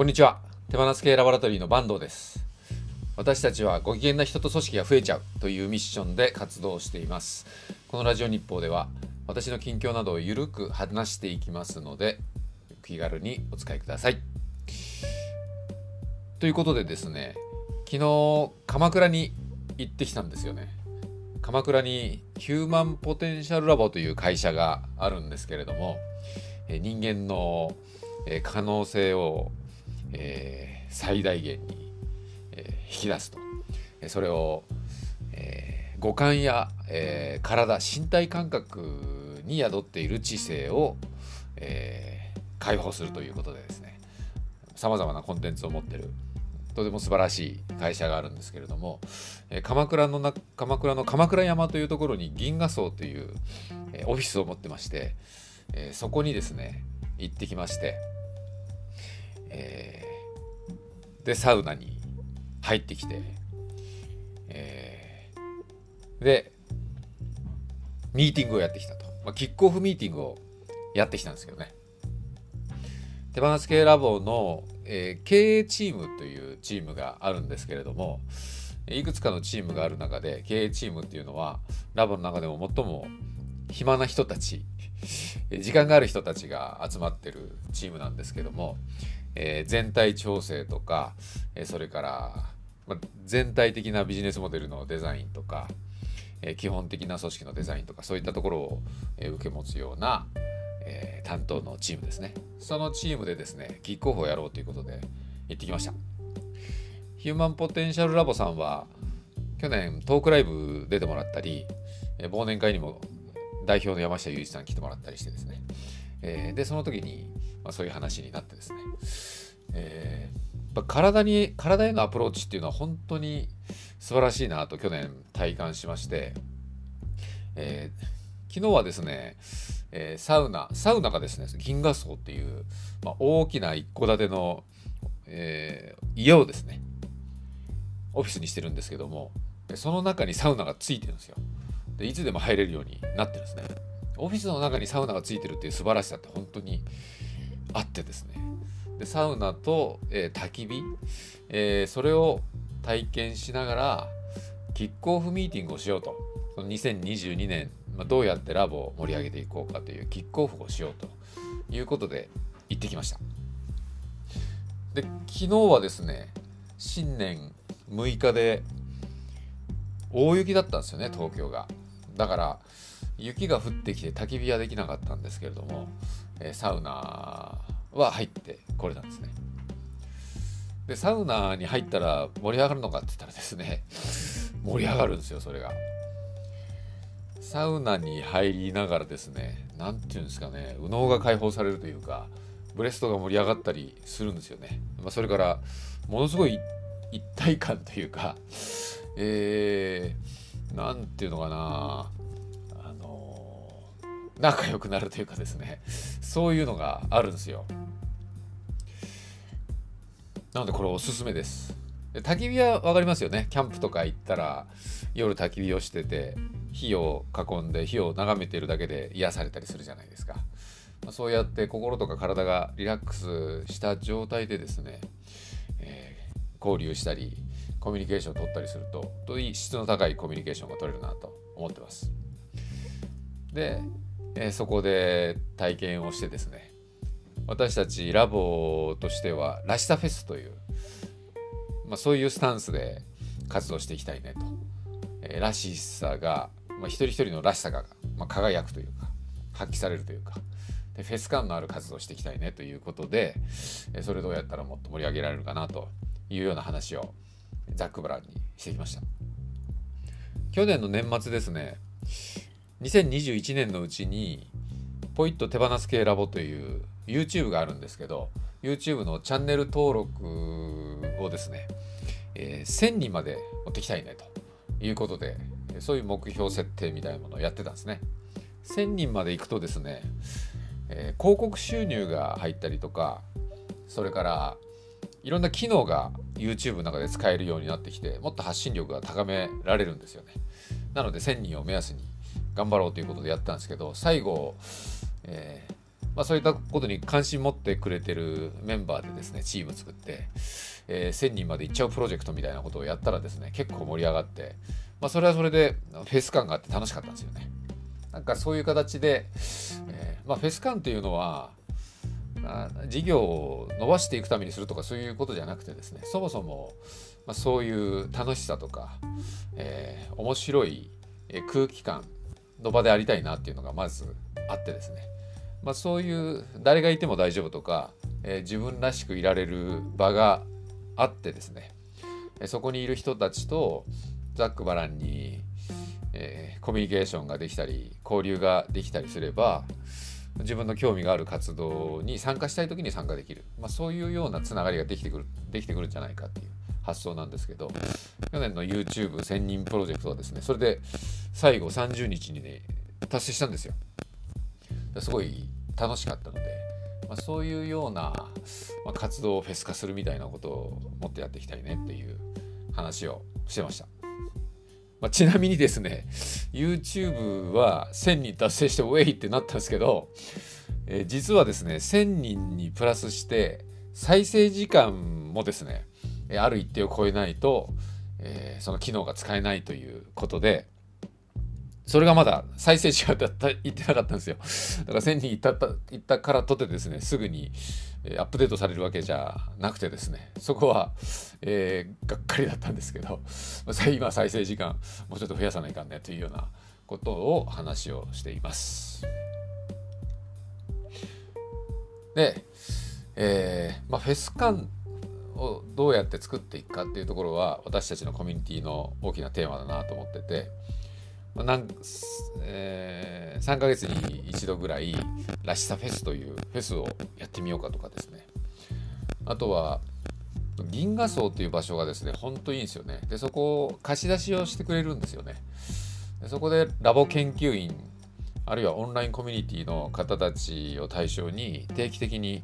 こんにちは。手放す系ラボラトリーの坂東です。私たちはご機嫌な人と組織が増えちゃうというミッションで活動しています。このラジオ日報では私の近況などをゆるく話していきますので、気軽にお使いください。ということでですね、昨日鎌倉に行ってきたんですよね。鎌倉にヒューマンポテンシャルラボという会社があるんですけれども、人間の可能性をえー最大限に、えー引き出すと。それを、えー五感や、えー体身体感覚に宿っている知性を、えー解放するということでですね。さまざまなコンテンツを持ってるとても素晴らしい会社があるんですけれども、え鎌倉のな鎌倉の鎌倉山というところに銀河荘という、えオフィスを持ってまして、えそこにですね行ってきまして、えーでサウナに入ってきて、えーでミーティングをやってきたと、まあ、キックオフミーティングをやってきたんですけどね。手放す系ラボの、えー経営チームというチームがあるんですけれどもいくつかのチームがある中で経営チームっていうのはラボの中でも最も暇な人たち時間がある人たちが集まってるチームなんですけども、えー全体調整とか、えーそれから、ま、全体的なビジネスモデルのデザインとか、えー基本的な組織のデザインとかそういったところを、えー受け持つような、えー担当のチームですね。そのチームでですねキックオフをやろうということで行ってきました。ヒューマンポテンシャルラボさんは去年トークライブ出てもらったり、えー忘年会にも代表の山下雄一さん来てもらったりしてですね、えーでその時に、まあ、そういう話になってですね、えー体に体へのアプローチっていうのは本当に素晴らしいなと去年体感しまして、えー昨日はですね、えーサウナサウナがですね銀河荘っていう、まあ、大きな一戸建ての、えー家をですねオフィスにしてるんですけどもその中にサウナがついてるんですよ。でいつでも入れるようになってるんですね。オフィスの中にサウナがついてるっていう素晴らしさって本当にあってですね。でサウナと、えー焚き火、えーそれを体験しながらキックオフミーティングをしようと。その2022年、まあ、どうやってラボを盛り上げていこうかというキックオフをしようということで行ってきました。で昨日はですね新年6日で大雪だったんですよね東京が。だから雪が降ってきて焚き火はできなかったんですけれども、えサウナは入ってこれたんですね。でサウナに入ったら盛り上がるのかって言ったらですね 盛り上がるんですよそれが。サウナに入りながらですね何て言うんですかね右脳が解放されるというかブレストが盛り上がったりするんですよね、まあ、それからものすごい一体感というかえー、なんていうのかな仲良くなるというかですね。そういうのがあるんですよ。なのでこれおすすめです。で焚き火は分かりますよね。キャンプとか行ったら夜焚き火をしてて火を囲んで火を眺めているだけで癒されたりするじゃないですか、まあそうやって心とか体がリラックスした状態でですね、えー交流したりコミュニケーションを取ったりするとといい質の高いコミュニケーションが取れるなと思ってます。で、えそこで体験をしてですね。私たちラボとしてはらしさフェスという、まあ、そういうスタンスで活動していきたいねと、えーらしさが、まあ、一人一人のらしさが、まあ、輝くというか発揮されるというか。でフェス感のある活動をしていきたいねということで、えーそれどうやったらもっと盛り上げられるかなというような話をざっくばらんにしてきました。去年の年末ですね2021年のうちにポイッと手放す系ラボという YouTube があるんですけど YouTube のチャンネル登録をですね、えー1000人まで持ってきたいねということでそういう目標設定みたいなものをやってたんですね。1000人まで行くとですね、えー広告収入が入ったりとかそれからいろんな機能が YouTube の中で使えるようになってきてもっと発信力が高められるんですよね。なので1000人を目安に頑張ろうということでやったんですけど最後、えーまあ、そういったことに関心持ってくれてるメンバーでですねチーム作って、えー、1000人まで行っちゃうプロジェクトみたいなことをやったらですね結構盛り上がって、まあ、それはそれでフェス感があって楽しかったんですよね。なんかそういう形で、えーまあ、フェス感っていうのは事業を伸ばしていくためにするとかそういうことじゃなくてですねそもそも、まあ、そういう楽しさとか、えー、面白い空気感の場でありたいなっていうのがまずあってですね、まあ、そういう誰がいても大丈夫とか、えー、自分らしくいられる場があってですね。そこにいる人たちとざっくばらんに、えー、コミュニケーションができたり交流ができたりすれば自分の興味がある活動に参加したい時に参加できる、まあ、そういうようなつながりができてくるできてくるんじゃないかっていう。発想なんですけど去年の YouTube1000 人プロジェクトはですねそれで最後30日にね達成したんですよ。すごい楽しかったので、まあ、そういうような、まあ、活動をフェス化するみたいなことをもっとやっていきたいねっていう話をしてました。まあ、ちなみにですね YouTube は1000人達成してウェイってなったんですけど、えー、実はですね1000人にプラスして再生時間もですねある一定を超えないと、えー、その機能が使えないということでそれがまだ再生時間だった言ってなかったんですよだから1000人いったいったからとてですねすぐにアップデートされるわけじゃなくてですねそこは、えー、がっかりだったんですけど今再生時間もうちょっと増やさないかんねというようなことを話をしています。で、えーまあ、フェス感をどうやって作っていくかっていうところは私たちのコミュニティの大きなテーマだなと思ってて、まなんえー、3ヶ月に一度ぐらいらしさフェスというフェスをやってみようかとかですね。あとは銀河荘という場所がですねほんといいんですよね。でそこを貸し出しをしてくれるんですよね。でそこでラボ研究員あるいはオンラインコミュニティの方たちを対象に定期的に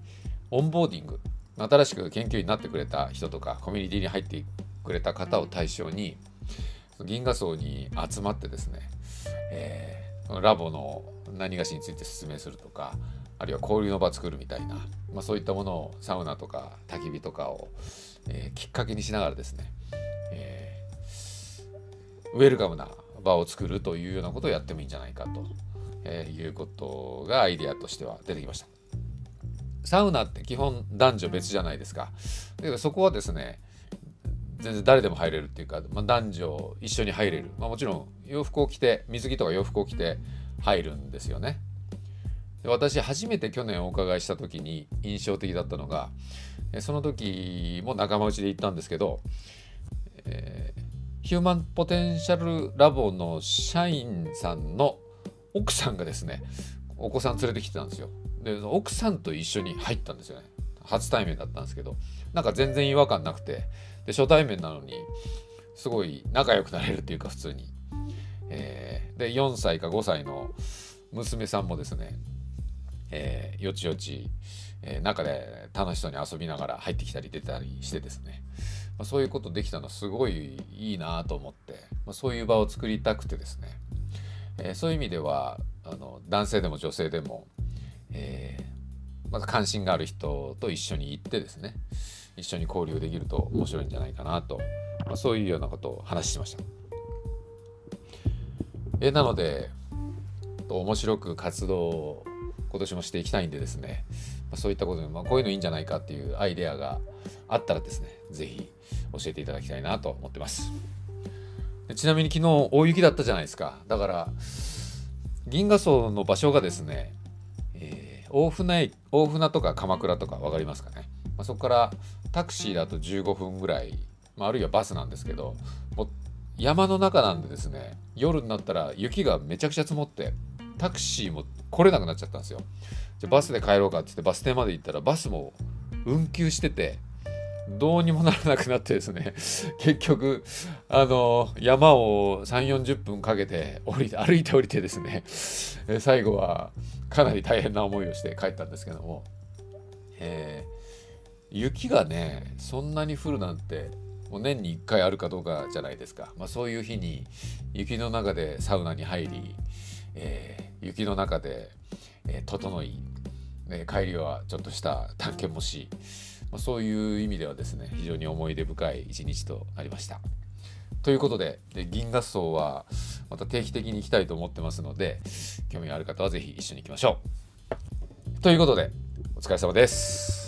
オンボーディング新しく研究員になってくれた人とかコミュニティに入ってくれた方を対象に銀河荘に集まってですね、えー、このラボの何がしについて説明するとかあるいは交流の場作るみたいな、まあ、そういったものをサウナとか焚き火とかを、えー、きっかけにしながらですね、えー、ウェルカムな場を作るというようなことをやってもいいんじゃないかと、えー、いうことがアイデアとしては出てきました。サウナって基本男女別じゃないですか。だけどそこはですね、全然誰でも入れるっていうか、まあ、男女一緒に入れる、まあ、もちろん洋服を着て水着とか洋服を着て入るんですよね。で私初めて去年お伺いした時に印象的だったのがその時も仲間内で行ったんですけど、えー、ヒューマンポテンシャルラボの社員さんの奥さんがですねお子さん連れてきてたんですよ。で奥さんと一緒に入ったんですよね。初対面だったんですけど。なんか全然違和感なくて。で初対面なのにすごい仲良くなれるっていうか普通に、えー、で4歳か5歳の娘さんもですね、えー、よちよち、えー、中で楽しそうに遊びながら入ってきたり出たりしてですね、まあ、そういうことできたのすごいいいなと思って、まあ、そういう場を作りたくてですね、えー、そういう意味ではあの男性でも女性でも、まず関心がある人と一緒に行ってですね一緒に交流できると面白いんじゃないかなと、まあ、そういうようなことを話しました。えなので面白く活動を今年もしていきたいんでですね、まあ、そういったことで、まあ、こういうのいいんじゃないかっていうアイデアがあったらですね是非教えていただきたいなと思ってますちなみに昨日大雪だったじゃないですかだから銀河荘の場所がですね、大船大船とか鎌倉とか分かりますかね、まあ、そこからタクシーだと15分ぐらい、まあ、あるいはバスなんですけどもう山の中なんでですね夜になったら雪がめちゃくちゃ積もってタクシーも来れなくなっちゃったんですよ。じゃバスで帰ろうかって言ってバス停まで行ったらバスも運休しててどうにもならなくなってですね 結局あの山を3 4 0分かけて降りて歩いて降りてですね最後はかなり大変な思いをして帰ったんですけども、えー雪がねそんなに降るなんてもう年に1回あるかどうかじゃないですか、まあ、そういう日に雪の中でサウナに入り、えー、雪の中で、えー、整い、ね、帰りはちょっとした探検もし、まあ、そういう意味ではですね非常に思い出深い一日となりました。ということでで銀河荘はまた定期的に行きたいと思ってますので興味ある方は是非一緒に行きましょう。ということでお疲れ様です。